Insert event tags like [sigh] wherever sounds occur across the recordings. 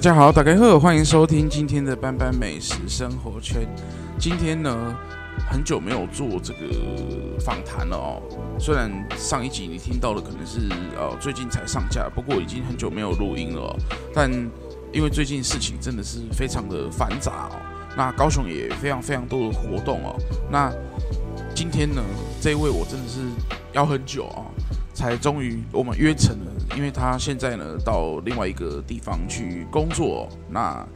大家好，大家好，欢迎收听今天的班班美食生活圈。今天呢，很久没有做这个访谈了哦。虽然上一集你听到的可能是呃最近才上架，不过已经很久没有录音了哦。但因为最近事情真的是非常的繁杂哦，那高雄也非常非常多的活动哦。那今天呢，这一位我真的是要很久啊，才终于我们约成了。因为他现在呢到另外一个地方去工作，那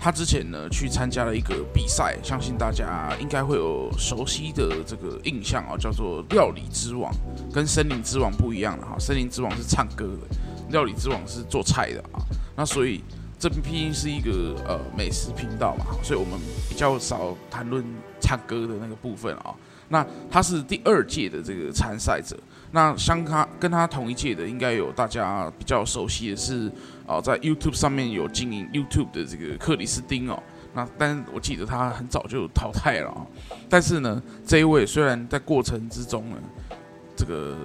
他之前呢去参加了一个比赛，相信大家应该会有熟悉的这个印象啊，叫做《料理之王》，跟《森林之王》不一样了哈，《森林之王》是唱歌的，《料理之王》是做菜的啊。那所以这毕竟是一个呃美食频道嘛，所以我们比较少谈论唱歌的那个部分啊。那他是第二届的这个参赛者。那像他跟他同一届的，应该有大家比较熟悉的是，哦，在 YouTube 上面有经营 YouTube 的这个克里斯汀哦。那但是我记得他很早就淘汰了啊。但是呢，这一位虽然在过程之中呢，这个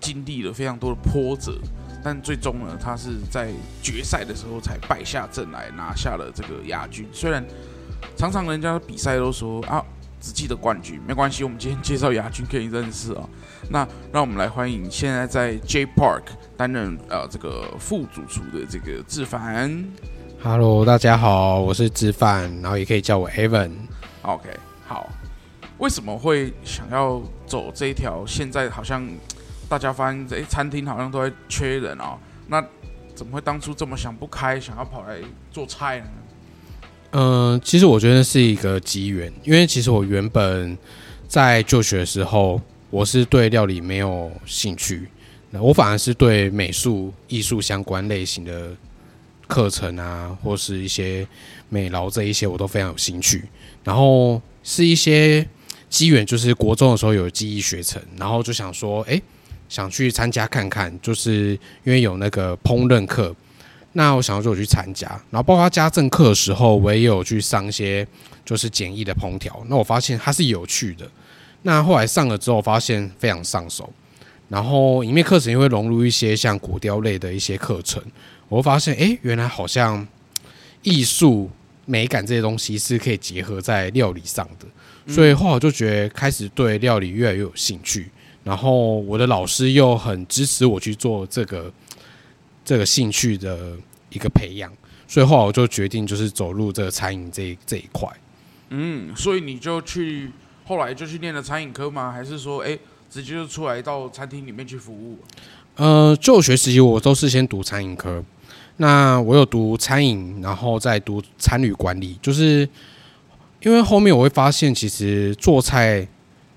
经历了非常多的波折，但最终呢，他是在决赛的时候才败下阵来，拿下了这个亚军。虽然常常人家比赛都说啊。只记得冠军没关系，我们今天介绍亚军可以认识啊。那让我们来欢迎现在在 J Park 担任呃这个副主厨的这个志凡。Hello，大家好，我是志凡，然后也可以叫我 Evan。OK，好。为什么会想要走这一条？现在好像大家发现，哎，餐厅好像都在缺人哦。那怎么会当初这么想不开，想要跑来做菜呢？嗯，其实我觉得是一个机缘，因为其实我原本在就学的时候，我是对料理没有兴趣，那我反而是对美术、艺术相关类型的课程啊，或是一些美劳这一些，我都非常有兴趣。然后是一些机缘，就是国中的时候有记忆学程，然后就想说，哎，想去参加看看，就是因为有那个烹饪课。那我想要就我去参加，然后包括家政课的时候，我也有去上一些就是简易的烹调。那我发现它是有趣的。那后来上了之后，发现非常上手。然后里面课程也会融入一些像古雕类的一些课程，我会发现，哎，原来好像艺术美感这些东西是可以结合在料理上的。所以后来我就觉得开始对料理越来越有兴趣。然后我的老师又很支持我去做这个。这个兴趣的一个培养，所以后来我就决定就是走入这个餐饮这一这一块。嗯，所以你就去后来就去念了餐饮科吗？还是说，哎，直接就出来到餐厅里面去服务？呃，就学时期我都是先读餐饮科，那我有读餐饮，然后再读餐旅管理，就是因为后面我会发现，其实做菜。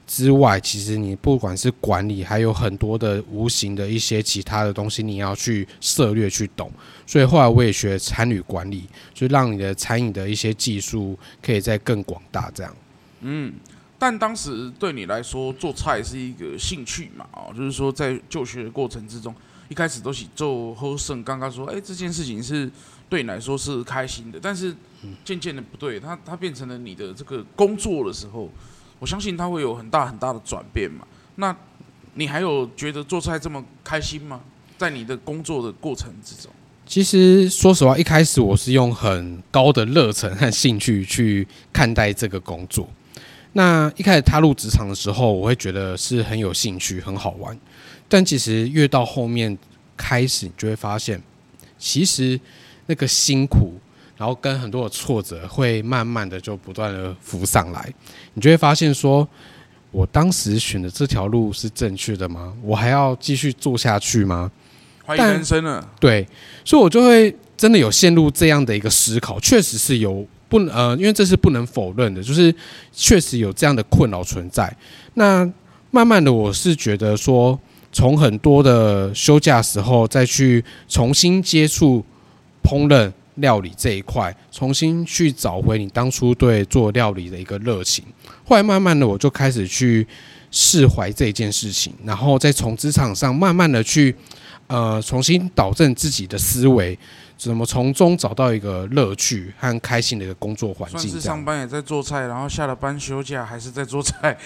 之外，其实你不管是管理，还有很多的无形的一些其他的东西，你要去涉略去懂。所以后来我也学餐旅管理，就让你的餐饮的一些技术可以再更广大。这样，嗯，但当时对你来说做菜是一个兴趣嘛？哦，就是说在就学的过程之中，一开始都是做好胜。刚刚说，哎，这件事情是对你来说是开心的，但是渐渐的不对，它它变成了你的这个工作的时候。我相信他会有很大很大的转变嘛。那你还有觉得做菜这么开心吗？在你的工作的过程之中，其实说实话，一开始我是用很高的热忱和兴趣去看待这个工作。那一开始踏入职场的时候，我会觉得是很有兴趣、很好玩。但其实越到后面开始，你就会发现，其实那个辛苦。然后跟很多的挫折会慢慢的就不断的浮上来，你就会发现说，我当时选的这条路是正确的吗？我还要继续做下去吗？怀疑人生了。对，所以我就会真的有陷入这样的一个思考，确实是有不呃，因为这是不能否认的，就是确实有这样的困扰存在。那慢慢的，我是觉得说，从很多的休假时候再去重新接触烹饪。料理这一块，重新去找回你当初对做料理的一个热情。后来慢慢的，我就开始去释怀这件事情，然后再从职场上慢慢的去，呃，重新导正自己的思维，怎么从中找到一个乐趣和开心的一个工作环境。算是上班也在做菜，然后下了班休假还是在做菜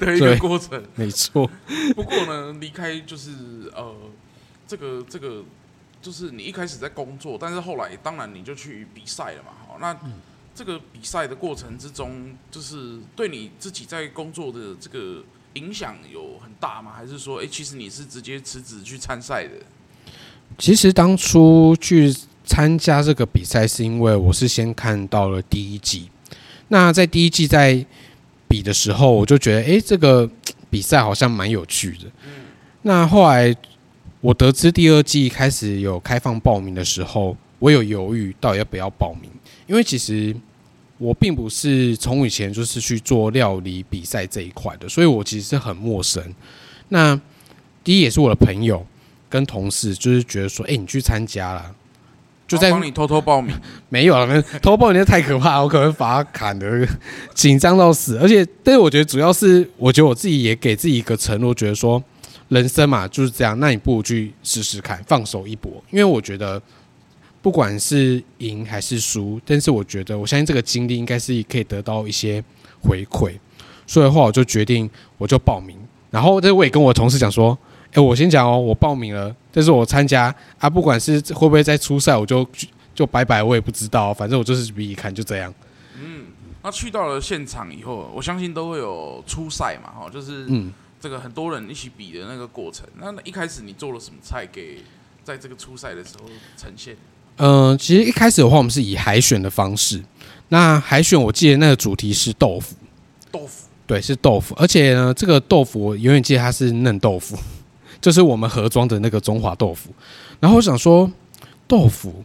的一个过程。没错。不过呢，离开就是呃，这个这个。就是你一开始在工作，但是后来当然你就去比赛了嘛。好，那这个比赛的过程之中，就是对你自己在工作的这个影响有很大吗？还是说，哎、欸，其实你是直接辞职去参赛的？其实当初去参加这个比赛，是因为我是先看到了第一季。那在第一季在比的时候，我就觉得，哎、欸，这个比赛好像蛮有趣的。那后来我得知第二季开始有开放报名的时候，我有犹豫到底要不要报名，因为其实我并不是从以前就是去做料理比赛这一块的，所以我其实是很陌生。那第一也是我的朋友跟同事，就是觉得说，哎、欸，你去参加了。就在帮你偷偷报名，没有了，偷偷报名太可怕，我可能把他砍的紧张到死。而且，但是我觉得主要是，我觉得我自己也给自己一个承诺，觉得说人生嘛就是这样，那你不如去试试看，放手一搏。因为我觉得不管是赢还是输，但是我觉得我相信这个经历应该是可以得到一些回馈。所以的话，我就决定我就报名。然后，这我也跟我同事讲说。哎，我先讲哦，我报名了，但是我参加啊，不管是会不会再出赛，我就就拜拜，我也不知道，反正我就是比一看，就这样。嗯，那去到了现场以后，我相信都会有初赛嘛，哈，就是嗯，这个很多人一起比的那个过程。那一开始你做了什么菜给在这个初赛的时候呈现？嗯、呃，其实一开始的话，我们是以海选的方式。那海选，我记得那个主题是豆腐，豆腐，对，是豆腐，而且呢，这个豆腐我永远记得它是嫩豆腐。[laughs] 就是我们盒装的那个中华豆腐，然后我想说，豆腐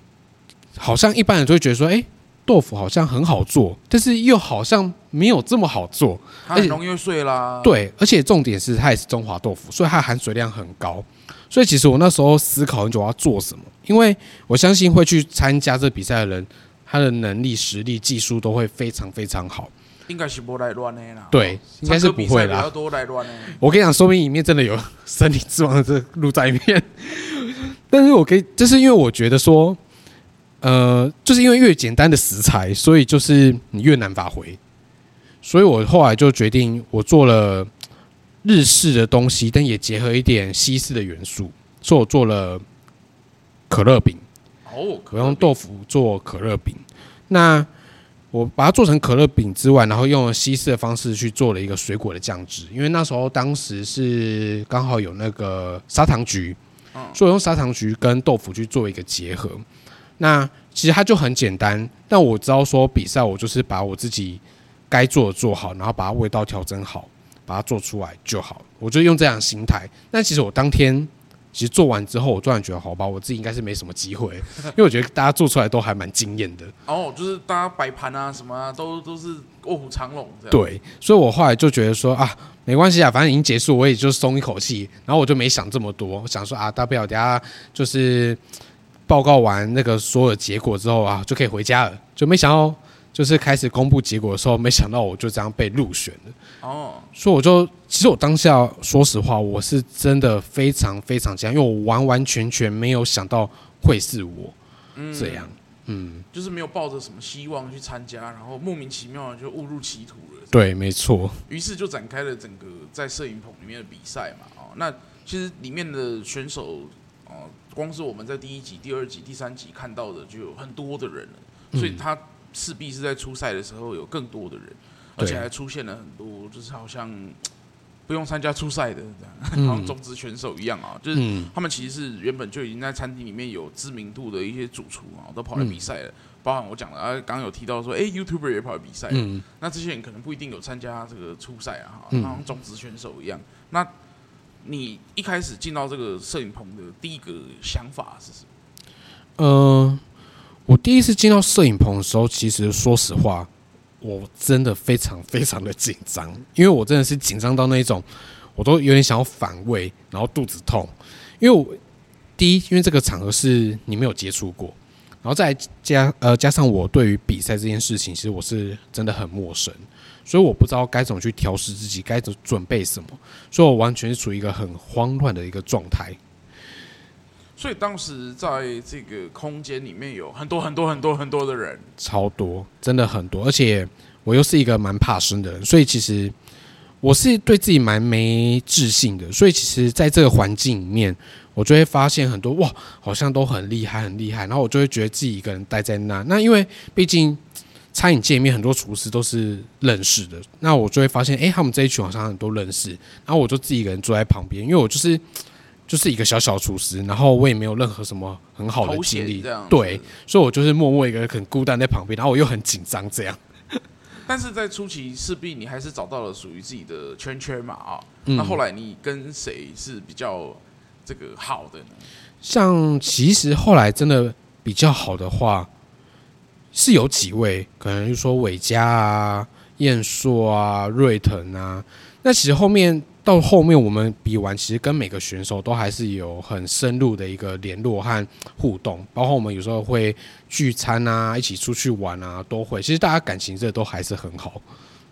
好像一般人就会觉得说，哎，豆腐好像很好做，但是又好像没有这么好做，它很容易碎啦。对，而且重点是它也是中华豆腐，所以它含水量很高。所以其实我那时候思考很久我要做什么，因为我相信会去参加这比赛的人，他的能力、实力、技术都会非常非常好。应该是不来乱的啦。对，应该是不会啦。[laughs] 我跟你讲，说明里面真的有森林之王的这录在里面。[laughs] 但是我可以，就是因为我觉得说，呃，就是因为越简单的食材，所以就是你越难发挥。所以我后来就决定，我做了日式的东西，但也结合一点西式的元素，所以我做了可乐饼。哦，我用豆腐做可乐饼。那我把它做成可乐饼之外，然后用了西式的方式去做了一个水果的酱汁，因为那时候当时是刚好有那个砂糖橘，所以我用砂糖橘跟豆腐去做一个结合。那其实它就很简单，但我知道说比赛我就是把我自己该做的做好，然后把它味道调整好，把它做出来就好。我就用这样的心态。那其实我当天。其实做完之后，我突然觉得，好吧，我自己应该是没什么机会，[laughs] 因为我觉得大家做出来都还蛮惊艳的。哦，就是大家摆盘啊，什么啊，都都是卧虎藏龙这样。对，所以我后来就觉得说啊，没关系啊，反正已经结束，我也就松一口气。然后我就没想这么多，我想说啊，大不了等下就是报告完那个所有结果之后啊，就可以回家了。就没想到。就是开始公布结果的时候，没想到我就这样被入选了。哦，所以我就其实我当下说实话，我是真的非常非常惊讶，因为我完完全全没有想到会是我这样。嗯，就是没有抱着什么希望去参加，然后莫名其妙的就误入歧途了。对，没错。于是就展开了整个在摄影棚里面的比赛嘛。哦，那其实里面的选手，哦，光是我们在第一集、第二集、第三集看到的就有很多的人了，所以他。势必是在初赛的时候有更多的人，而且还出现了很多，就是好像不用参加初赛的，这样，好像中职选手一样啊，就是他们其实是原本就已经在餐厅里面有知名度的一些主厨啊，都跑来比赛了。包含我讲的啊，刚刚有提到说，哎，YouTuber 也跑来比赛，那这些人可能不一定有参加这个初赛啊，哈，好像种子选手一样。那你一开始进到这个摄影棚的第一个想法是什么？嗯。我第一次进到摄影棚的时候，其实说实话，我真的非常非常的紧张，因为我真的是紧张到那一种，我都有点想要反胃，然后肚子痛。因为我第一，因为这个场合是你没有接触过，然后再加呃加上我对于比赛这件事情，其实我是真的很陌生，所以我不知道该怎么去调试自己，该怎么准备什么，所以我完全是处于一个很慌乱的一个状态。所以当时在这个空间里面有很多很多很多很多的人，超多，真的很多，而且我又是一个蛮怕生的人，所以其实我是对自己蛮没自信的，所以其实在这个环境里面，我就会发现很多哇，好像都很厉害，很厉害，然后我就会觉得自己一个人待在那。那因为毕竟餐饮界面很多厨师都是认识的，那我就会发现，哎，他们这一群好像很多认识，然后我就自己一个人坐在旁边，因为我就是就是一个小小厨师，然后我也没有任何什么很好的经历，对，所以我就是默默一个人很孤单在旁边，然后我又很紧张这样。但是在初期，势必你还是找到了属于自己的圈圈嘛啊。嗯、那后来你跟谁是比较这个好的呢？像其实后来真的比较好的话，是有几位，可能就说伟嘉啊、燕硕啊、瑞腾啊。那其实后面。到后面我们比完，其实跟每个选手都还是有很深入的一个联络和互动，包括我们有时候会聚餐啊，一起出去玩啊，都会。其实大家感情这都还是很好。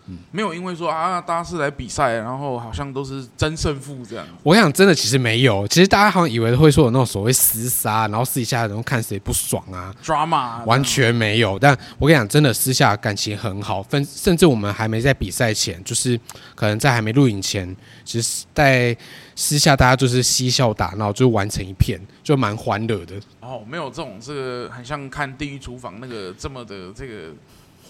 嗯，没有因为说啊，大家是来比赛，然后好像都是争胜负这样。我想真的其实没有，其实大家好像以为会说有那种所谓厮杀，然后私底下然后看谁不爽啊，drama 完全没有。但我跟你讲，真的私下感情很好，分甚至我们还没在比赛前，就是可能在还没录影前，其实在私下大家就是嬉笑打闹，就玩成一片，就蛮欢乐的。哦，没有这种这个很像看《地狱厨房》那个这么的这个。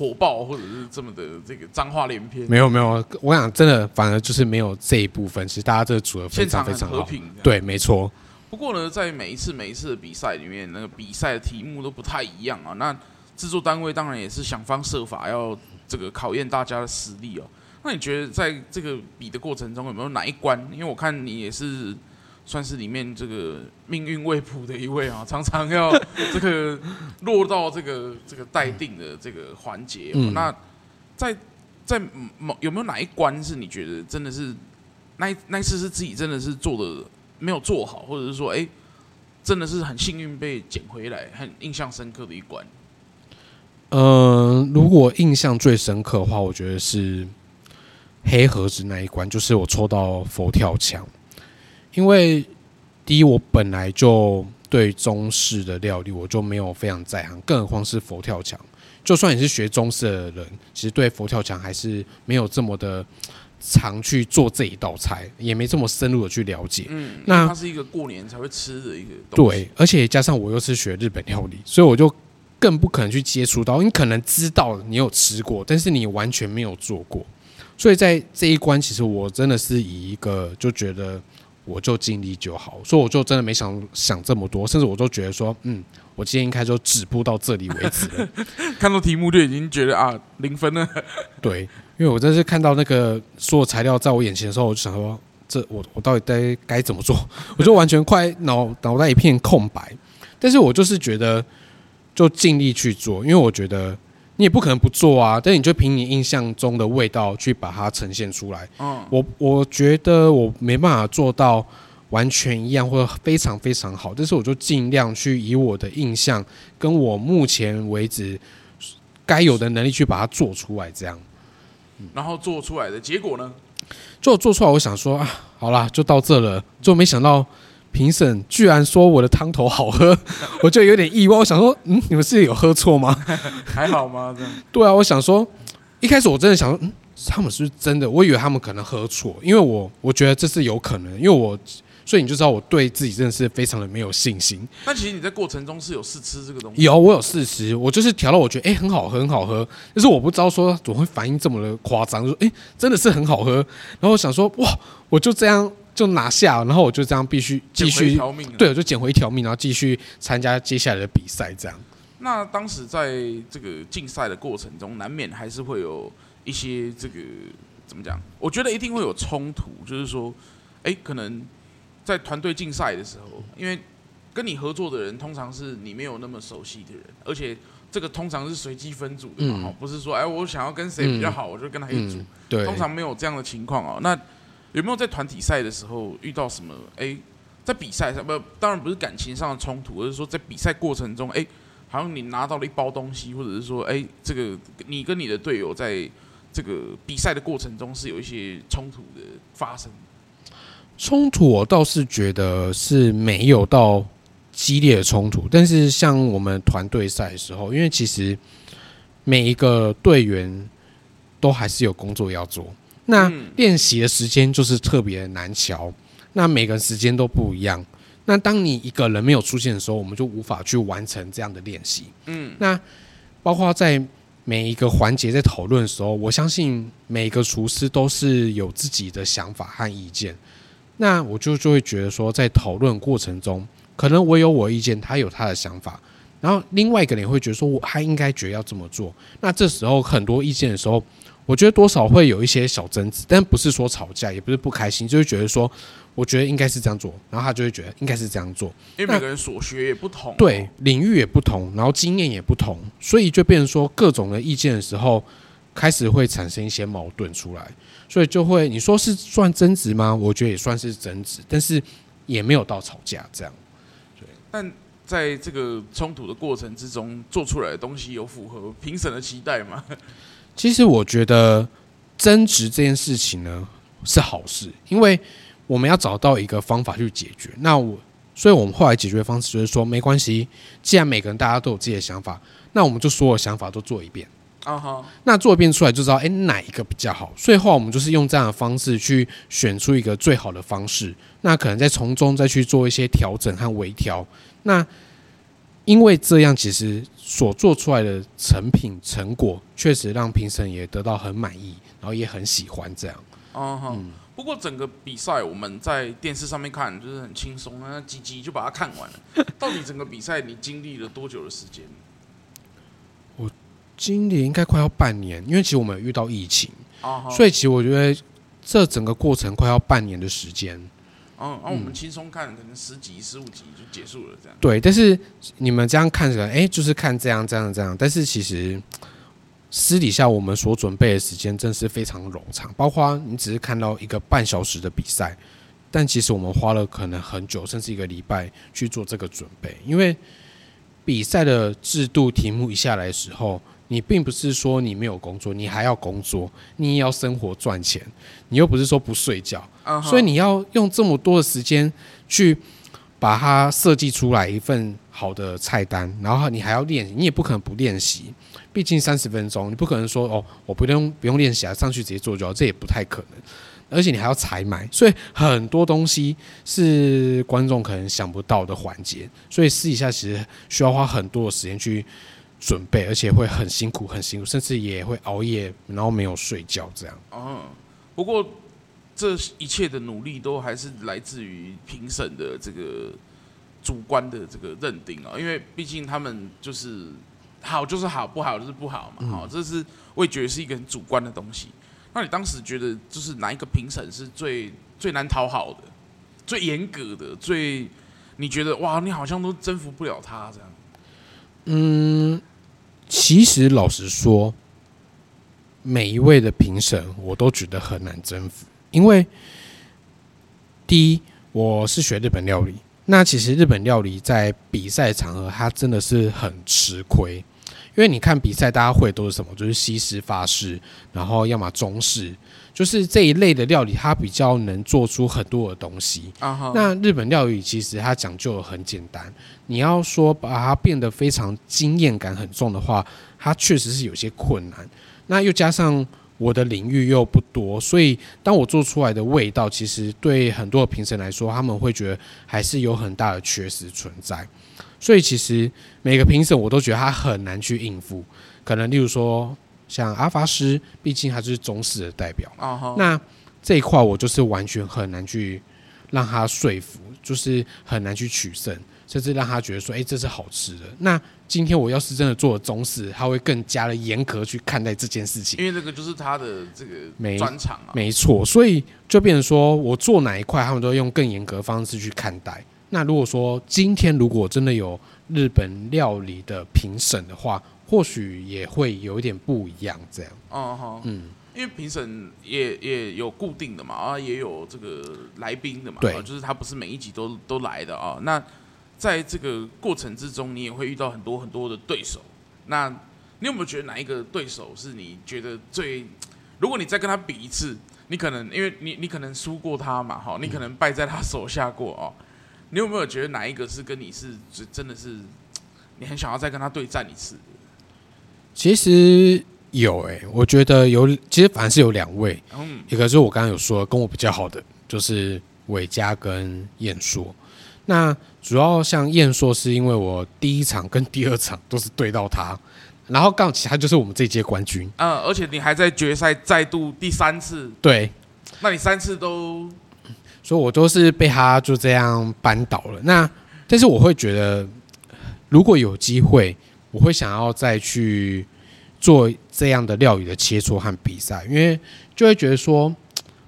火爆，或者是这么的这个脏话连篇，没有没有，我想真的反而就是没有这一部分，其实大家这个组合非常非常好，和平。对，没错。不过呢，在每一次每一次的比赛里面，那个比赛的题目都不太一样啊。那制作单位当然也是想方设法要这个考验大家的实力哦。那你觉得在这个比的过程中，有没有哪一关？因为我看你也是。算是里面这个命运未卜的一位啊，[laughs] 常常要 [laughs] 这个落到这个这个待定的这个环节。嗯、那在在某有没有哪一关是你觉得真的是那那一次是自己真的是做的没有做好，或者是说哎、欸，真的是很幸运被捡回来，很印象深刻的一关？嗯、呃，如果印象最深刻的话，我觉得是黑盒子那一关，就是我抽到佛跳墙。因为第一，我本来就对中式的料理我就没有非常在行，更何况是佛跳墙。就算你是学中式的人，其实对佛跳墙还是没有这么的常去做这一道菜，也没这么深入的去了解。嗯，那它是一个过年才会吃的一个东西。对，而且加上我又是学日本料理，所以我就更不可能去接触到。你可能知道你有吃过，但是你完全没有做过。所以在这一关，其实我真的是以一个就觉得。我就尽力就好，所以我就真的没想想这么多，甚至我都觉得说，嗯，我今天应该就止步到这里为止了。[laughs] 看到题目就已经觉得啊，零分了。对，因为我真是看到那个所有材料在我眼前的时候，我就想说，这我我到底该该怎么做？我就完全快脑脑袋一片空白。但是我就是觉得，就尽力去做，因为我觉得。你也不可能不做啊，但你就凭你印象中的味道去把它呈现出来。嗯，我我觉得我没办法做到完全一样或者非常非常好，但是我就尽量去以我的印象跟我目前为止该有的能力去把它做出来，这样。然后做出来的结果呢？就做出来，我想说啊，好啦，就到这了，就没想到。评审居然说我的汤头好喝，[laughs] 我就有点意外。我想说，嗯，你们是有喝错吗？[laughs] 还好吗？这样。[laughs] 对啊，我想说，一开始我真的想说，嗯，他们是不是真的？我以为他们可能喝错，因为我我觉得这是有可能，因为我所以你就知道我对自己真的是非常的没有信心。但其实你在过程中是有试吃这个东西？有，我有试吃，我就是调到我觉得哎、欸、很好喝，很好喝。但是我不知道说怎么会反应这么的夸张，说哎、欸、真的是很好喝。然后我想说哇，我就这样。就拿下，然后我就这样必须继续，对，我就捡回一条命，然后继续参加接下来的比赛。这样。那当时在这个竞赛的过程中，难免还是会有一些这个怎么讲？我觉得一定会有冲突，就是说，哎，可能在团队竞赛的时候，因为跟你合作的人通常是你没有那么熟悉的人，而且这个通常是随机分组的嘛，不是说哎，我想要跟谁比较好，我就跟他一组。对，通常没有这样的情况哦。那有没有在团体赛的时候遇到什么？哎、在比赛上不，当然不是感情上的冲突，而是说在比赛过程中，哎、好像你拿到了一包东西，或者是说，哎、这个你跟你的队友在这个比赛的过程中是有一些冲突的发生。冲突我倒是觉得是没有到激烈的冲突，但是像我们团队赛的时候，因为其实每一个队员都还是有工作要做。那练习的时间就是特别难瞧，那每个人时间都不一样。那当你一个人没有出现的时候，我们就无法去完成这样的练习。嗯，那包括在每一个环节在讨论的时候，我相信每个厨师都是有自己的想法和意见。那我就就会觉得说，在讨论过程中，可能我有我意见，他有他的想法，然后另外一个人会觉得说，我还应该觉得要这么做。那这时候很多意见的时候。我觉得多少会有一些小争执，但不是说吵架，也不是不开心，就是觉得说，我觉得应该是这样做，然后他就会觉得应该是这样做，因为每个人所学也不同，对，领域也不同，然后经验也不同，所以就变成说各种的意见的时候，开始会产生一些矛盾出来，所以就会你说是算争执吗？我觉得也算是争执，但是也没有到吵架这样。对，但在这个冲突的过程之中，做出来的东西有符合评审的期待吗？其实我觉得争执这件事情呢是好事，因为我们要找到一个方法去解决。那我，所以我们后来解决的方式就是说，没关系，既然每个人大家都有自己的想法，那我们就所有想法都做一遍。啊哈，那做一遍出来就知道，哎，哪一个比较好。所以后来我们就是用这样的方式去选出一个最好的方式。那可能再从中再去做一些调整和微调。那因为这样，其实所做出来的成品成果，确实让评审也得到很满意，然后也很喜欢这样。哦、uh huh. 嗯。不过整个比赛我们在电视上面看就是很轻松，那几集就把它看完了。[laughs] 到底整个比赛你经历了多久的时间？我经历应该快要半年，因为其实我们有遇到疫情，uh huh. 所以其实我觉得这整个过程快要半年的时间。嗯，那、啊、我们轻松看，可能十集、十五集就结束了，这样。对，但是你们这样看着，哎，就是看这样、这样、这样。但是其实私底下我们所准备的时间真是非常冗长，包括你只是看到一个半小时的比赛，但其实我们花了可能很久，甚至一个礼拜去做这个准备，因为比赛的制度题目一下来的时候。你并不是说你没有工作，你还要工作，你也要生活赚钱，你又不是说不睡觉，uh huh. 所以你要用这么多的时间去把它设计出来一份好的菜单，然后你还要练，你也不可能不练习，毕竟三十分钟，你不可能说哦，我不用不用练习啊，上去直接做就好，这也不太可能，而且你还要采买，所以很多东西是观众可能想不到的环节，所以私底下其实需要花很多的时间去。准备，而且会很辛苦，很辛苦，甚至也会熬夜，然后没有睡觉这样。嗯，不过这一切的努力都还是来自于评审的这个主观的这个认定啊，因为毕竟他们就是好就是好，不好就是不好嘛。好，这是我也觉得是一个很主观的东西。那你当时觉得就是哪一个评审是最最难讨好的、最严格的、最你觉得哇，你好像都征服不了他这样？嗯。其实老实说，每一位的评审我都觉得很难征服，因为第一，我是学日本料理，那其实日本料理在比赛场合，它真的是很吃亏，因为你看比赛，大家会都是什么？就是西式、法式，然后要么中式。就是这一类的料理，它比较能做出很多的东西。Uh huh. 那日本料理其实它讲究很简单，你要说把它变得非常惊艳感很重的话，它确实是有些困难。那又加上我的领域又不多，所以当我做出来的味道，其实对很多的评审来说，他们会觉得还是有很大的缺失存在。所以其实每个评审我都觉得他很难去应付。可能例如说。像阿法师，毕竟他是中式的代表，uh. 那这一块我就是完全很难去让他说服，就是很难去取胜，甚至让他觉得说，哎、欸，这是好吃的。那今天我要是真的做了中式，他会更加的严格去看待这件事情，因为这个就是他的这个专长啊，没错，所以就变成说我做哪一块，他们都会用更严格的方式去看待。那如果说今天如果真的有日本料理的评审的话，或许也会有一点不一样，这样。哦好，嗯，因为评审也也有固定的嘛，啊，也有这个来宾的嘛，对，就是他不是每一集都都来的啊。那在这个过程之中，你也会遇到很多很多的对手。那你有没有觉得哪一个对手是你觉得最？如果你再跟他比一次，你可能因为你你可能输过他嘛，哈，你可能败在他手下过哦。你有没有觉得哪一个是跟你是真的是你很想要再跟他对战一次？其实有哎、欸，我觉得有，其实反而是有两位，嗯，一个是我刚刚有说跟我比较好的，就是伟嘉跟燕硕。那主要像燕硕是因为我第一场跟第二场都是对到他，然后刚好其他就是我们这届冠军，嗯，而且你还在决赛再度第三次，对，那你三次都，所以我都是被他就这样扳倒了。那但是我会觉得，如果有机会，我会想要再去做这样的料理的切磋和比赛，因为就会觉得说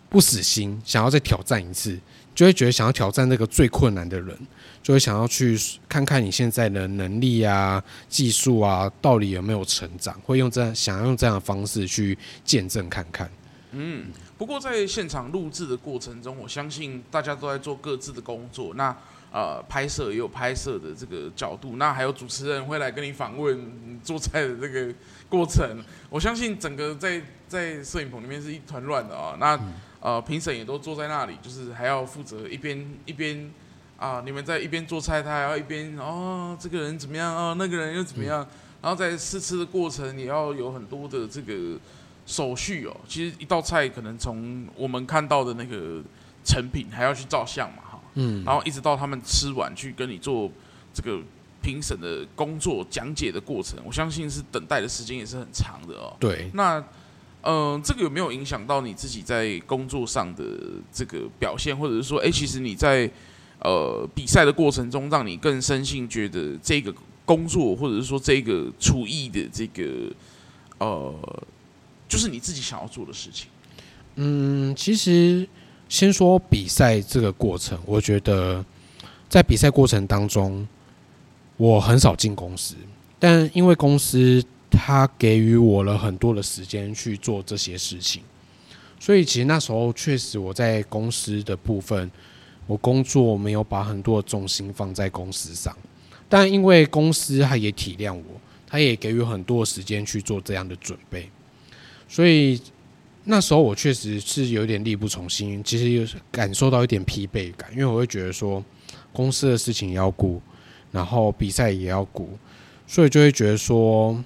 不死心，想要再挑战一次。就会觉得想要挑战那个最困难的人，就会想要去看看你现在的能力啊、技术啊，到底有没有成长，会用这样想要用这样的方式去见证看看。嗯，不过在现场录制的过程中，我相信大家都在做各自的工作。那呃，拍摄也有拍摄的这个角度，那还有主持人会来跟你访问做菜的这个过程。我相信整个在在摄影棚里面是一团乱的啊。那呃，评审也都坐在那里，就是还要负责一边一边啊，你们在一边做菜，他还要一边哦，这个人怎么样哦，那个人又怎么样？然后在试吃的过程，也要有很多的这个手续哦。其实一道菜可能从我们看到的那个成品，还要去照相嘛，哈，嗯，然后一直到他们吃完，去跟你做这个评审的工作讲解的过程，我相信是等待的时间也是很长的哦。对，那。嗯，这个有没有影响到你自己在工作上的这个表现，或者是说，哎，其实你在呃比赛的过程中，让你更深信觉得这个工作，或者是说这个厨艺的这个呃，就是你自己想要做的事情？嗯，其实先说比赛这个过程，我觉得在比赛过程当中，我很少进公司，但因为公司。他给予我了很多的时间去做这些事情，所以其实那时候确实我在公司的部分，我工作没有把很多的重心放在公司上，但因为公司他也体谅我，他也给予很多时间去做这样的准备，所以那时候我确实是有点力不从心，其实有感受到一点疲惫感，因为我会觉得说公司的事情也要顾，然后比赛也要顾，所以就会觉得说。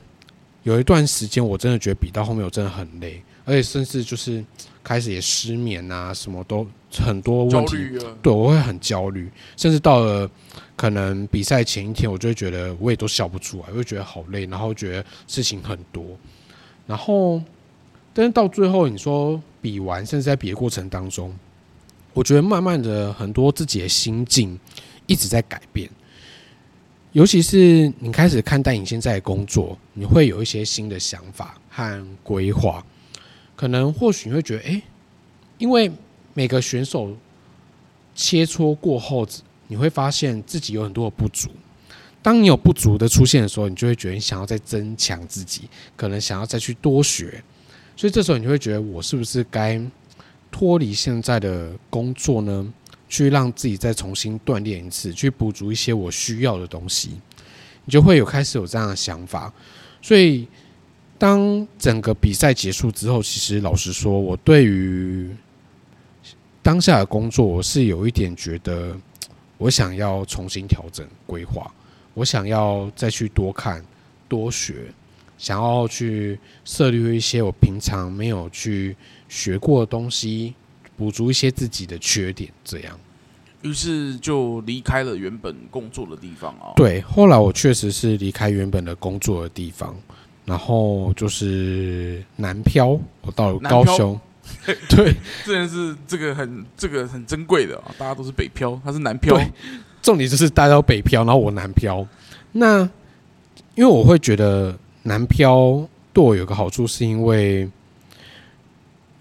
有一段时间，我真的觉得比到后面我真的很累，而且甚至就是开始也失眠啊，什么都很多问题。对，我会很焦虑，甚至到了可能比赛前一天，我就会觉得我也都笑不出来，我会觉得好累，然后觉得事情很多。然后，但是到最后，你说比完，甚至在比的过程当中，我觉得慢慢的很多自己的心境一直在改变。尤其是你开始看待你现在的工作，你会有一些新的想法和规划。可能或许你会觉得，哎，因为每个选手切磋过后，你会发现自己有很多的不足。当你有不足的出现的时候，你就会觉得你想要再增强自己，可能想要再去多学。所以这时候你就会觉得，我是不是该脱离现在的工作呢？去让自己再重新锻炼一次，去补足一些我需要的东西，你就会有开始有这样的想法。所以，当整个比赛结束之后，其实老实说，我对于当下的工作，我是有一点觉得，我想要重新调整规划，我想要再去多看、多学，想要去涉猎一些我平常没有去学过的东西。补足一些自己的缺点，这样，于是就离开了原本工作的地方啊。对，后来我确实是离开原本的工作的地方，然后就是南漂，我到了高雄。[laughs] 对，这件事这个很这个很珍贵的啊，大家都是北漂，他是南漂。重点就是大家都北漂，然后我南漂。那因为我会觉得南漂对我有个好处，是因为。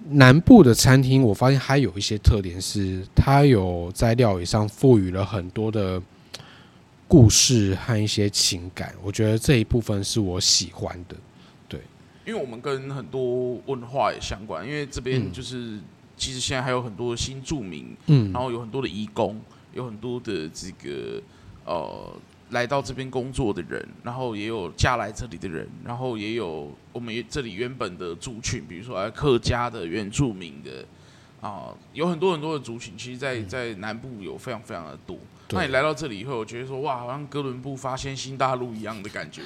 南部的餐厅，我发现它有一些特点是，它有在料理上赋予了很多的故事和一些情感。我觉得这一部分是我喜欢的。对，因为我们跟很多文化也相关，因为这边就是、嗯、其实现在还有很多新住民，嗯，然后有很多的移工，有很多的这个呃。来到这边工作的人，然后也有嫁来这里的人，然后也有我们这里原本的族群，比如说客家的、原住民的，啊，有很多很多的族群。其实在，在在南部有非常非常的多。那你来到这里以后，我觉得说哇，好像哥伦布发现新大陆一样的感觉，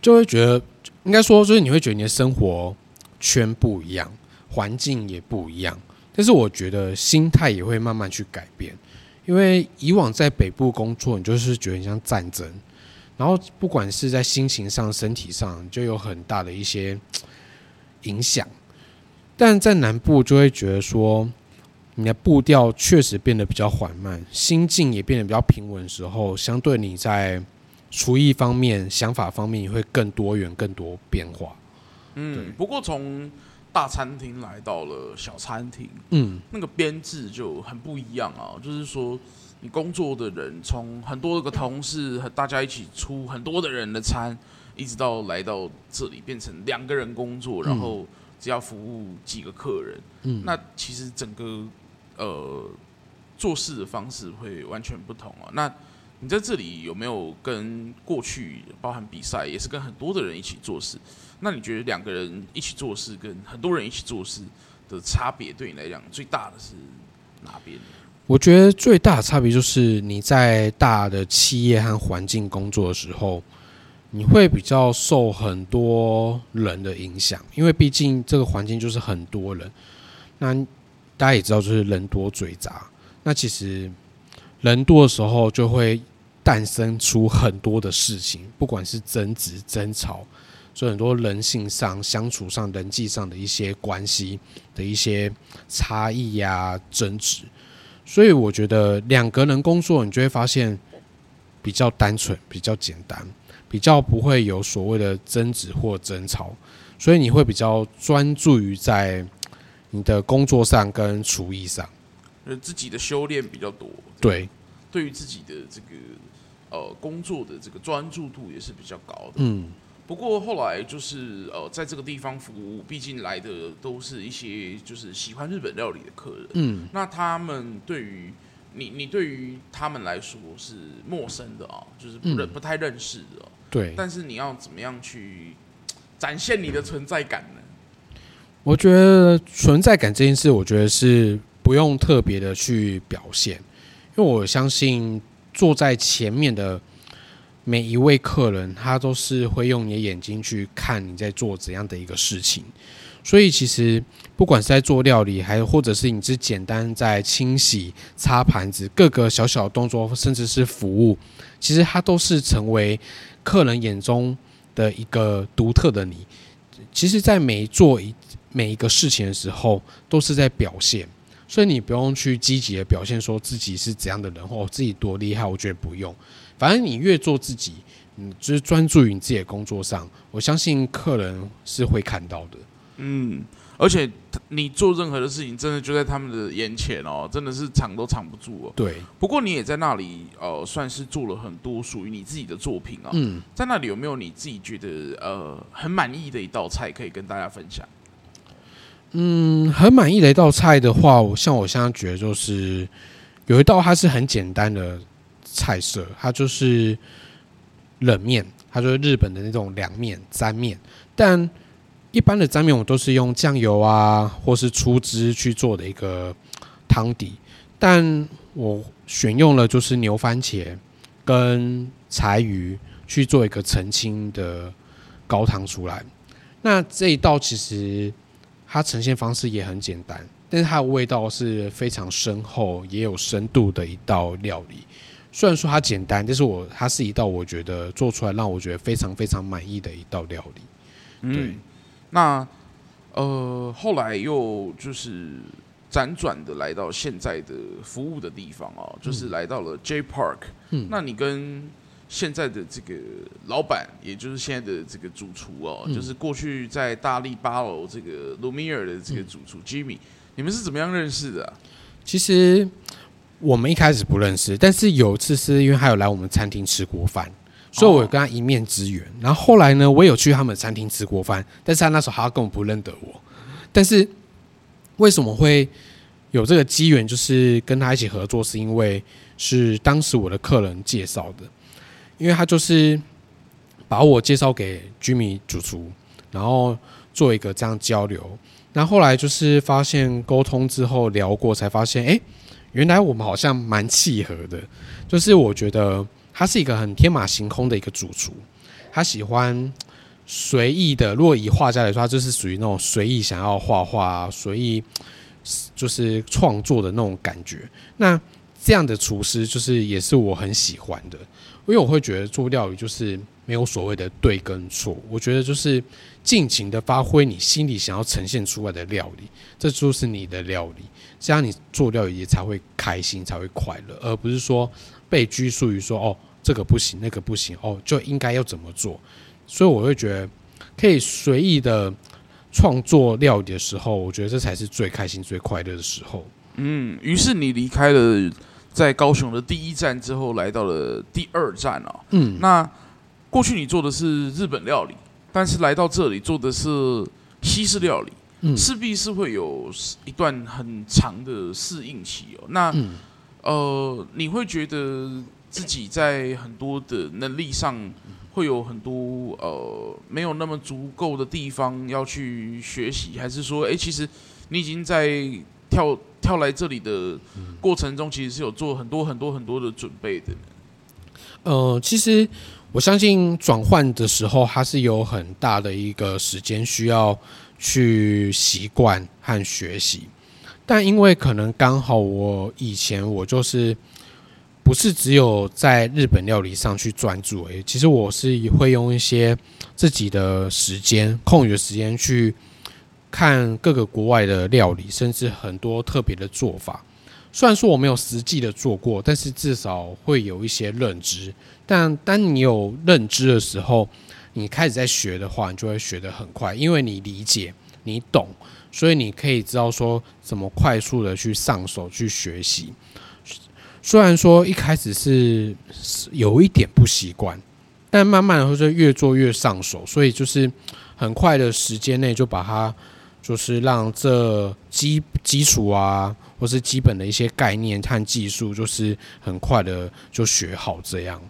就会觉得应该说就是你会觉得你的生活圈不一样，环境也不一样，但是我觉得心态也会慢慢去改变，因为以往在北部工作，你就是觉得很像战争，然后不管是在心情上、身体上，就有很大的一些影响，但在南部就会觉得说。你的步调确实变得比较缓慢，心境也变得比较平稳的时候，相对你在厨艺方面、想法方面也会更多元、更多变化。嗯，不过从大餐厅来到了小餐厅，嗯，那个编制就很不一样啊。就是说，你工作的人从很多个同事和大家一起出很多的人的餐，一直到来到这里变成两个人工作，然后只要服务几个客人。嗯，那其实整个。呃，做事的方式会完全不同啊。那你在这里有没有跟过去包含比赛，也是跟很多的人一起做事？那你觉得两个人一起做事跟很多人一起做事的差别，对你来讲最大的是哪边？我觉得最大的差别就是你在大的企业和环境工作的时候，你会比较受很多人的影响，因为毕竟这个环境就是很多人。那大家也知道，就是人多嘴杂。那其实人多的时候，就会诞生出很多的事情，不管是争执、争吵，所以很多人性上、相处上、人际上的一些关系的一些差异呀、争执。所以我觉得两个人工作，你就会发现比较单纯、比较简单，比较不会有所谓的争执或争吵，所以你会比较专注于在。你的工作上跟厨艺上，呃，自己的修炼比较多。对，对于自己的这个呃工作的这个专注度也是比较高的。嗯，不过后来就是呃，在这个地方服务，毕竟来的都是一些就是喜欢日本料理的客人。嗯，那他们对于你，你对于他们来说是陌生的啊，就是不认、嗯、不太认识的。对，但是你要怎么样去展现你的存在感呢？我觉得存在感这件事，我觉得是不用特别的去表现，因为我相信坐在前面的每一位客人，他都是会用你的眼睛去看你在做怎样的一个事情。所以其实不管是在做料理，还或者是你只简单在清洗、擦盘子，各个小小的动作，甚至是服务，其实它都是成为客人眼中的一个独特的你。其实，在每做一每一个事情的时候，都是在表现，所以你不用去积极的表现，说自己是怎样的人，或自己多厉害。我觉得不用，反正你越做自己，你，就是专注于你自己的工作上，我相信客人是会看到的。嗯，而且你做任何的事情，真的就在他们的眼前哦，真的是藏都藏不住哦。对。不过你也在那里，呃，算是做了很多属于你自己的作品啊。嗯。在那里有没有你自己觉得呃很满意的一道菜可以跟大家分享？嗯，很满意的一道菜的话，我像我现在觉得就是有一道它是很简单的菜色，它就是冷面，它就是日本的那种凉面、沾面。但一般的沾面我都是用酱油啊，或是粗汁去做的一个汤底，但我选用了就是牛番茄跟柴鱼去做一个澄清的高汤出来。那这一道其实。它呈现方式也很简单，但是它的味道是非常深厚，也有深度的一道料理。虽然说它简单，但是我它是一道我觉得做出来让我觉得非常非常满意的一道料理。对，嗯、那呃后来又就是辗转的来到现在的服务的地方哦，就是来到了 J Park。嗯，那你跟现在的这个老板，也就是现在的这个主厨哦，嗯、就是过去在大力八楼这个 Lumiere 的这个主厨 Jimmy，你们是怎么样认识的啊？其实我们一开始不认识，但是有一次是因为他有来我们餐厅吃过饭，所以我有跟他一面之缘。然后后来呢，我有去他们餐厅吃过饭，但是他那时候他根本不认得我。但是为什么会有这个机缘，就是跟他一起合作，是因为是当时我的客人介绍的。因为他就是把我介绍给 Jimmy 主厨，然后做一个这样交流。那后来就是发现沟通之后聊过，才发现，哎，原来我们好像蛮契合的。就是我觉得他是一个很天马行空的一个主厨，他喜欢随意的。如果以画家来说，他就是属于那种随意想要画画、随意就是创作的那种感觉。那这样的厨师就是也是我很喜欢的，因为我会觉得做料理就是没有所谓的对跟错，我觉得就是尽情的发挥你心里想要呈现出来的料理，这就是你的料理，这样你做料理也才会开心，才会快乐，而不是说被拘束于说哦这个不行，那个不行，哦就应该要怎么做，所以我会觉得可以随意的创作料理的时候，我觉得这才是最开心、最快乐的时候。嗯，于是你离开了。在高雄的第一站之后，来到了第二站哦。嗯，那过去你做的是日本料理，但是来到这里做的是西式料理，嗯，势必是会有一段很长的适应期哦。那，嗯，呃，你会觉得自己在很多的能力上会有很多呃没有那么足够的地方要去学习，还是说，哎，其实你已经在跳？跳来这里的过程中，其实是有做很多很多很多的准备的。呃，其实我相信转换的时候，它是有很大的一个时间需要去习惯和学习。但因为可能刚好我以前我就是不是只有在日本料理上去专注，已，其实我是会用一些自己的时间、空余的时间去。看各个国外的料理，甚至很多特别的做法。虽然说我没有实际的做过，但是至少会有一些认知。但当你有认知的时候，你开始在学的话，你就会学得很快，因为你理解、你懂，所以你可以知道说怎么快速的去上手去学习。虽然说一开始是有一点不习惯，但慢慢的就越做越上手，所以就是很快的时间内就把它。就是让这基基础啊，或是基本的一些概念和技术，就是很快的就学好这样。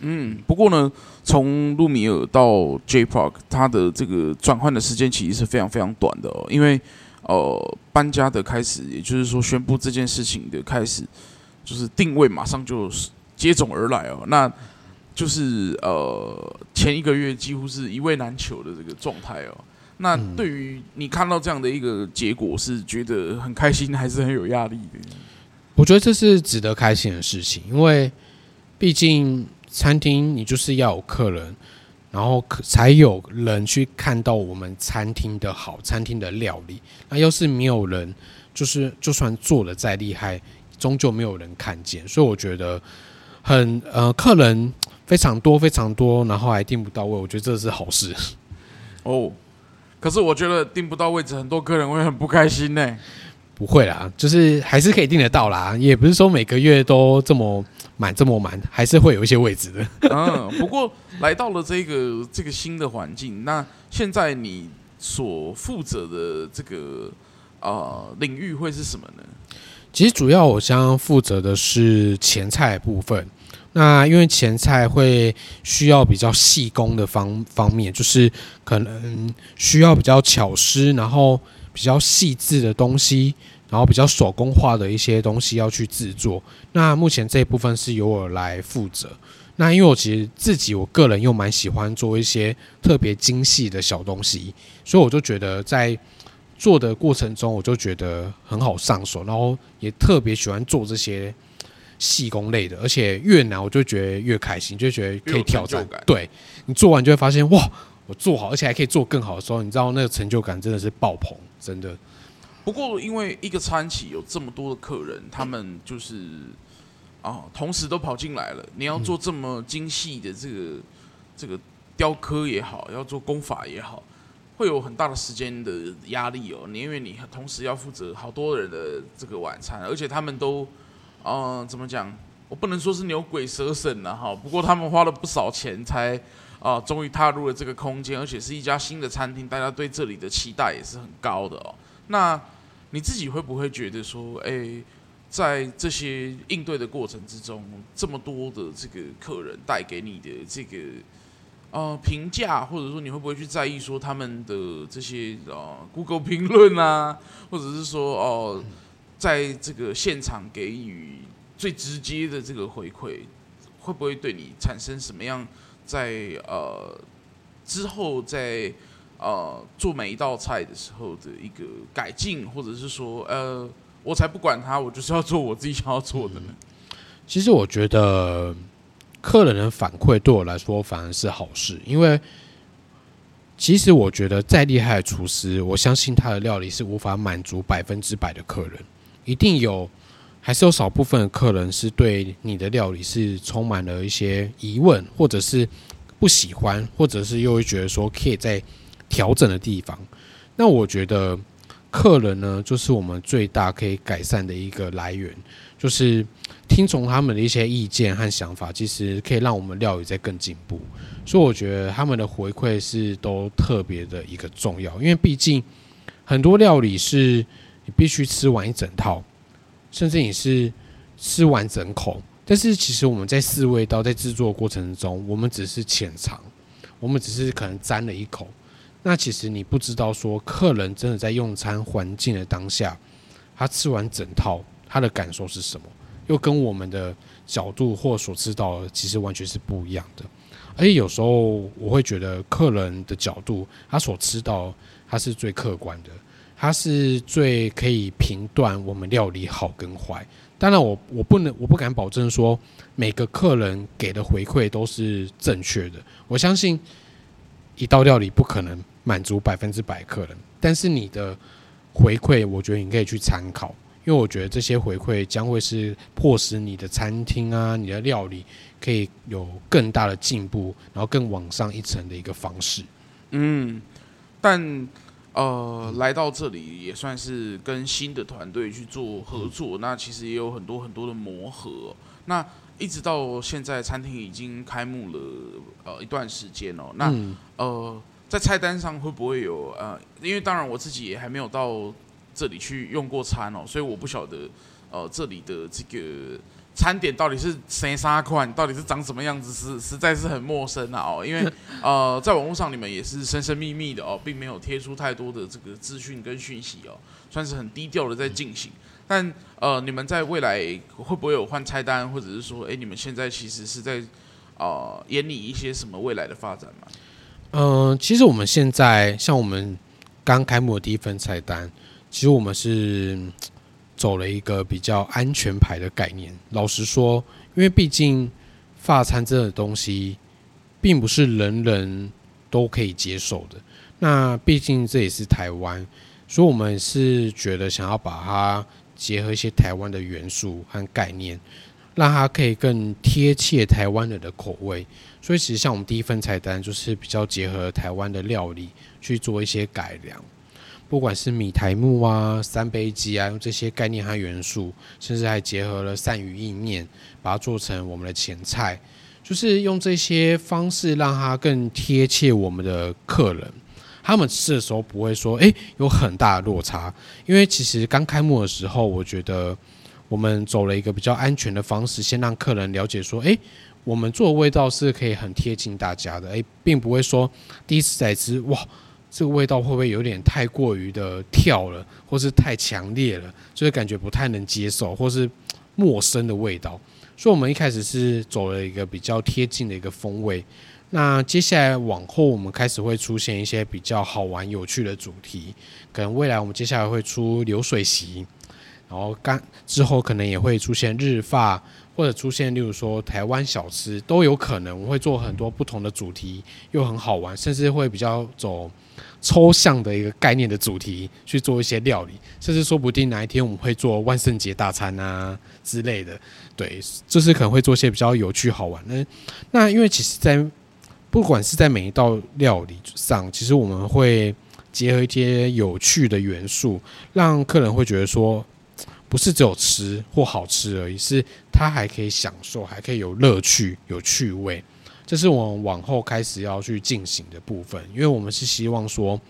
嗯，不过呢，从路米尔到 J Park，它的这个转换的时间其实是非常非常短的哦。因为呃，搬家的开始，也就是说宣布这件事情的开始，就是定位马上就接踵而来哦。那就是呃，前一个月几乎是一位难求的这个状态哦。那对于你看到这样的一个结果，是觉得很开心，还是很有压力的？我觉得这是值得开心的事情，因为毕竟餐厅你就是要有客人，然后才有人去看到我们餐厅的好，餐厅的料理。那要是没有人，就是就算做的再厉害，终究没有人看见。所以我觉得很呃，客人非常多非常多，然后还订不到位，我觉得这是好事哦。可是我觉得订不到位置，很多客人会很不开心呢。不会啦，就是还是可以订得到啦，也不是说每个月都这么满这么满，还是会有一些位置的。嗯，不过来到了这个这个新的环境，那现在你所负责的这个呃领域会是什么呢？其实主要我将负责的是前菜部分。那因为前菜会需要比较细工的方方面，就是可能需要比较巧思，然后比较细致的东西，然后比较手工化的一些东西要去制作。那目前这一部分是由我来负责。那因为我其实自己我个人又蛮喜欢做一些特别精细的小东西，所以我就觉得在做的过程中，我就觉得很好上手，然后也特别喜欢做这些。细工类的，而且越难我就觉得越开心，就觉得可以挑战。对，你做完就会发现哇，我做好，而且还可以做更好的时候，你知道那个成就感真的是爆棚，真的。不过因为一个餐企有这么多的客人，他们就是啊，同时都跑进来了，你要做这么精细的这个、这个雕刻也好，要做工法也好，会有很大的时间的压力哦。你因为你同时要负责好多人的这个晚餐，而且他们都。嗯、怎么讲？我不能说是牛鬼蛇神了哈。不过他们花了不少钱才啊，终于踏入了这个空间，而且是一家新的餐厅，大家对这里的期待也是很高的哦。那你自己会不会觉得说，哎，在这些应对的过程之中，这么多的这个客人带给你的这个呃评价，或者说你会不会去在意说他们的这些呃 Google 评论啊，[laughs] 或者是说哦？在这个现场给予最直接的这个回馈，会不会对你产生什么样在呃之后在呃做每一道菜的时候的一个改进，或者是说呃，我才不管他，我就是要做我自己想要做的呢？其实我觉得客人的反馈对我来说反而是好事，因为其实我觉得再厉害的厨师，我相信他的料理是无法满足百分之百的客人，一定有。还是有少部分的客人是对你的料理是充满了一些疑问，或者是不喜欢，或者是又会觉得说可以再调整的地方。那我觉得客人呢，就是我们最大可以改善的一个来源，就是听从他们的一些意见和想法，其实可以让我们料理在更进步。所以我觉得他们的回馈是都特别的一个重要，因为毕竟很多料理是你必须吃完一整套。甚至你是吃完整口，但是其实我们在试味道，在制作过程中，我们只是浅尝，我们只是可能沾了一口。那其实你不知道说，客人真的在用餐环境的当下，他吃完整套，他的感受是什么？又跟我们的角度或所知道的，其实完全是不一样的。而且有时候我会觉得，客人的角度，他所知道，他是最客观的。它是最可以评断我们料理好跟坏。当然，我我不能，我不敢保证说每个客人给的回馈都是正确的。我相信一道料理不可能满足百分之百客人，但是你的回馈，我觉得你可以去参考，因为我觉得这些回馈将会是迫使你的餐厅啊，你的料理可以有更大的进步，然后更往上一层的一个方式。嗯，但。呃，来到这里也算是跟新的团队去做合作，那其实也有很多很多的磨合。那一直到现在，餐厅已经开幕了呃一段时间哦。那呃，在菜单上会不会有呃？因为当然我自己也还没有到这里去用过餐哦，所以我不晓得呃这里的这个。餐点到底是谁杀款？到底是长什么样子？实实在是很陌生啊！哦，因为 [laughs] 呃，在网络上你们也是神神秘秘的哦，并没有贴出太多的这个资讯跟讯息哦，算是很低调的在进行。但呃，你们在未来会不会有换菜单，或者是说，哎，你们现在其实是在呃演拟一些什么未来的发展吗？嗯、呃，其实我们现在像我们刚开幕的第一份菜单，其实我们是。走了一个比较安全牌的概念。老实说，因为毕竟发餐这个东西，并不是人人都可以接受的。那毕竟这也是台湾，所以我们是觉得想要把它结合一些台湾的元素和概念，让它可以更贴切台湾人的口味。所以，其实像我们第一份菜单，就是比较结合台湾的料理去做一些改良。不管是米苔目啊、三杯鸡啊，用这些概念和元素，甚至还结合了鳝鱼意面，把它做成我们的前菜，就是用这些方式让它更贴切我们的客人。他们吃的时候不会说，诶，有很大的落差。因为其实刚开幕的时候，我觉得我们走了一个比较安全的方式，先让客人了解说，诶，我们做的味道是可以很贴近大家的，诶，并不会说第一次在吃，哇。这个味道会不会有点太过于的跳了，或是太强烈了，就是感觉不太能接受，或是陌生的味道。所以，我们一开始是走了一个比较贴近的一个风味。那接下来往后，我们开始会出现一些比较好玩、有趣的主题。可能未来我们接下来会出流水席，然后刚之后可能也会出现日发，或者出现例如说台湾小吃都有可能。我会做很多不同的主题，又很好玩，甚至会比较走。抽象的一个概念的主题去做一些料理，甚至说不定哪一天我们会做万圣节大餐啊之类的，对，就是可能会做一些比较有趣好玩的。那因为其实，在不管是在每一道料理上，其实我们会结合一些有趣的元素，让客人会觉得说，不是只有吃或好吃而已，是它还可以享受，还可以有乐趣、有趣味。这是我们往后开始要去进行的部分，因为我们是希望说，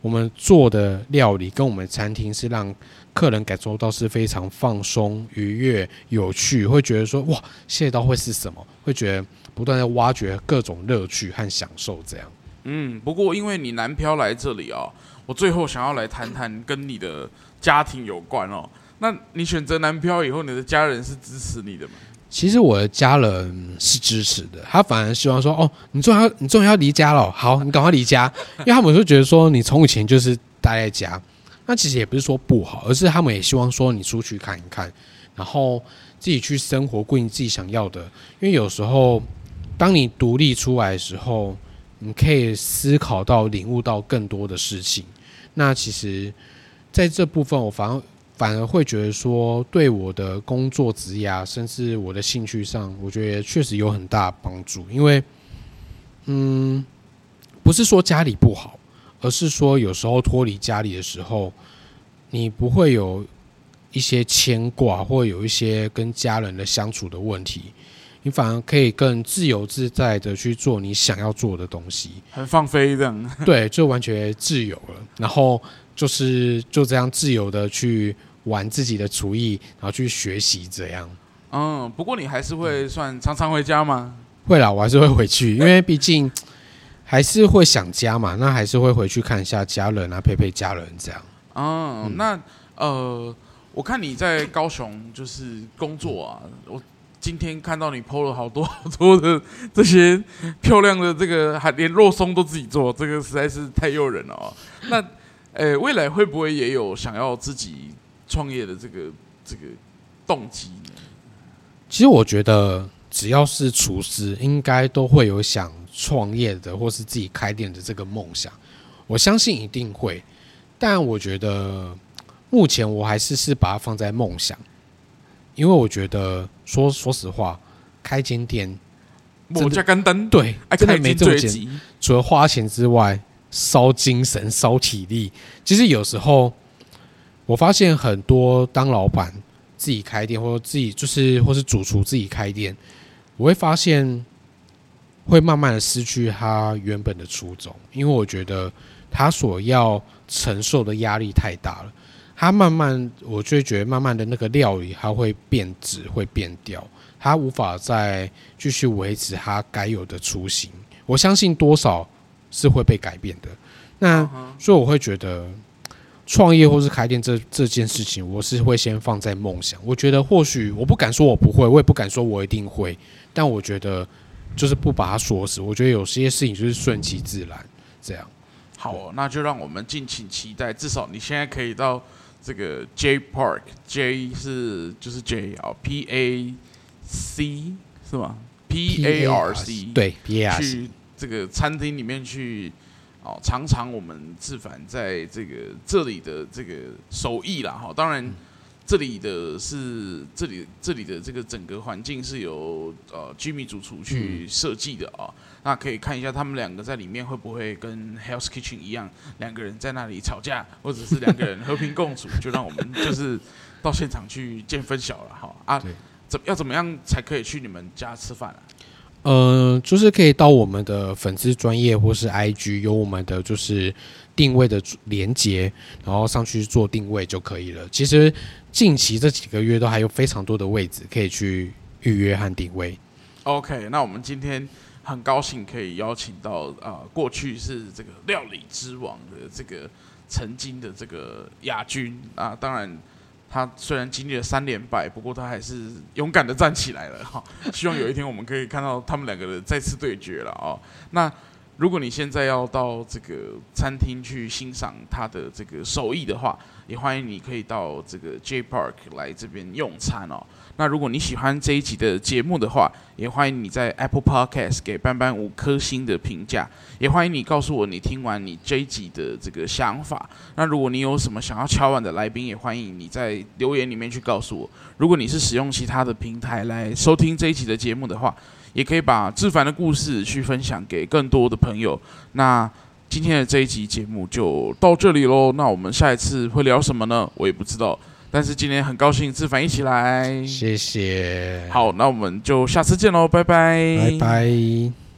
我们做的料理跟我们餐厅是让客人感受到是非常放松、愉悦、有趣，会觉得说哇，下一道会是什么？会觉得不断在挖掘各种乐趣和享受这样。嗯，不过因为你南漂来这里啊，我最后想要来谈谈跟你的家庭有关哦。那你选择南漂以后，你的家人是支持你的吗？其实我的家人是支持的，他反而希望说：“哦，你终于要你终于要离家了，好，你赶快离家。”因为他们就觉得说你从以前就是待在家，那其实也不是说不好，而是他们也希望说你出去看一看，然后自己去生活，过你自己想要的。因为有时候当你独立出来的时候，你可以思考到、领悟到更多的事情。那其实在这部分，我反而。反而会觉得说，对我的工作职涯，甚至我的兴趣上，我觉得确实有很大帮助。因为，嗯，不是说家里不好，而是说有时候脱离家里的时候，你不会有一些牵挂，或有一些跟家人的相处的问题，你反而可以更自由自在的去做你想要做的东西，很放飞这样。[laughs] 对，就完全自由了。然后就是就这样自由的去。玩自己的厨艺，然后去学习这样。嗯，不过你还是会算常常回家吗？会啦，我还是会回去，因为毕竟还是会想家嘛。那还是会回去看一下家人啊，陪陪家人这样。嗯，嗯那呃，我看你在高雄就是工作啊。我今天看到你 PO 了好多好多的这些漂亮的这个，还连肉松都自己做，这个实在是太诱人了哦。那呃，未来会不会也有想要自己？创业的这个这个动机呢？其实我觉得，只要是厨师，应该都会有想创业的，或是自己开店的这个梦想。我相信一定会，但我觉得目前我还是是把它放在梦想，因为我觉得说说实话，开间店，我家干单对，真的没这么简单。除了花钱之外，烧精神、烧体力，其实有时候。我发现很多当老板自己开店，或者自己就是或是主厨自己开店，我会发现会慢慢的失去他原本的初衷，因为我觉得他所要承受的压力太大了。他慢慢，我就觉得慢慢的那个料理，它会变质，会变掉，他无法再继续维持他该有的初心。我相信多少是会被改变的。那所以我会觉得。创业或是开店这这件事情，我是会先放在梦想。我觉得或许我不敢说我不会，我也不敢说我一定会，但我觉得就是不把它锁死。我觉得有些事情就是顺其自然这样。好哦，那就让我们敬请期待。至少你现在可以到这个 J Park，J 是就是 J 啊，P A C 是吗？P A R C 对，P A R C 去这个餐厅里面去。哦，常常我们志凡在这个这里的这个手艺啦，哈，当然这里的是这里这里的这个整个环境是由呃居民主厨去设计的啊，那可以看一下他们两个在里面会不会跟 Hell's Kitchen 一样，两个人在那里吵架，或者是两个人和平共处，就让我们 [laughs] 就是到现场去见分晓了哈。啊，怎要怎么样才可以去你们家吃饭啊？呃，就是可以到我们的粉丝专业或是 IG，有我们的就是定位的连接，然后上去做定位就可以了。其实近期这几个月都还有非常多的位置可以去预约和定位。OK，那我们今天很高兴可以邀请到啊、过去是这个料理之王的这个曾经的这个亚军啊，当然。他虽然经历了三连败，不过他还是勇敢的站起来了哈。希望有一天我们可以看到他们两个的再次对决了啊。那如果你现在要到这个餐厅去欣赏他的这个手艺的话，也欢迎你可以到这个 J Park 来这边用餐哦。那如果你喜欢这一集的节目的话，也欢迎你在 Apple Podcast 给班班五颗星的评价。也欢迎你告诉我你听完你这一集的这个想法。那如果你有什么想要敲碗的来宾，也欢迎你在留言里面去告诉我。如果你是使用其他的平台来收听这一集的节目的话，也可以把志凡的故事去分享给更多的朋友。那今天的这一集节目就到这里喽。那我们下一次会聊什么呢？我也不知道。但是今天很高兴，志凡一起来，谢谢。好，那我们就下次见喽，拜拜，拜拜。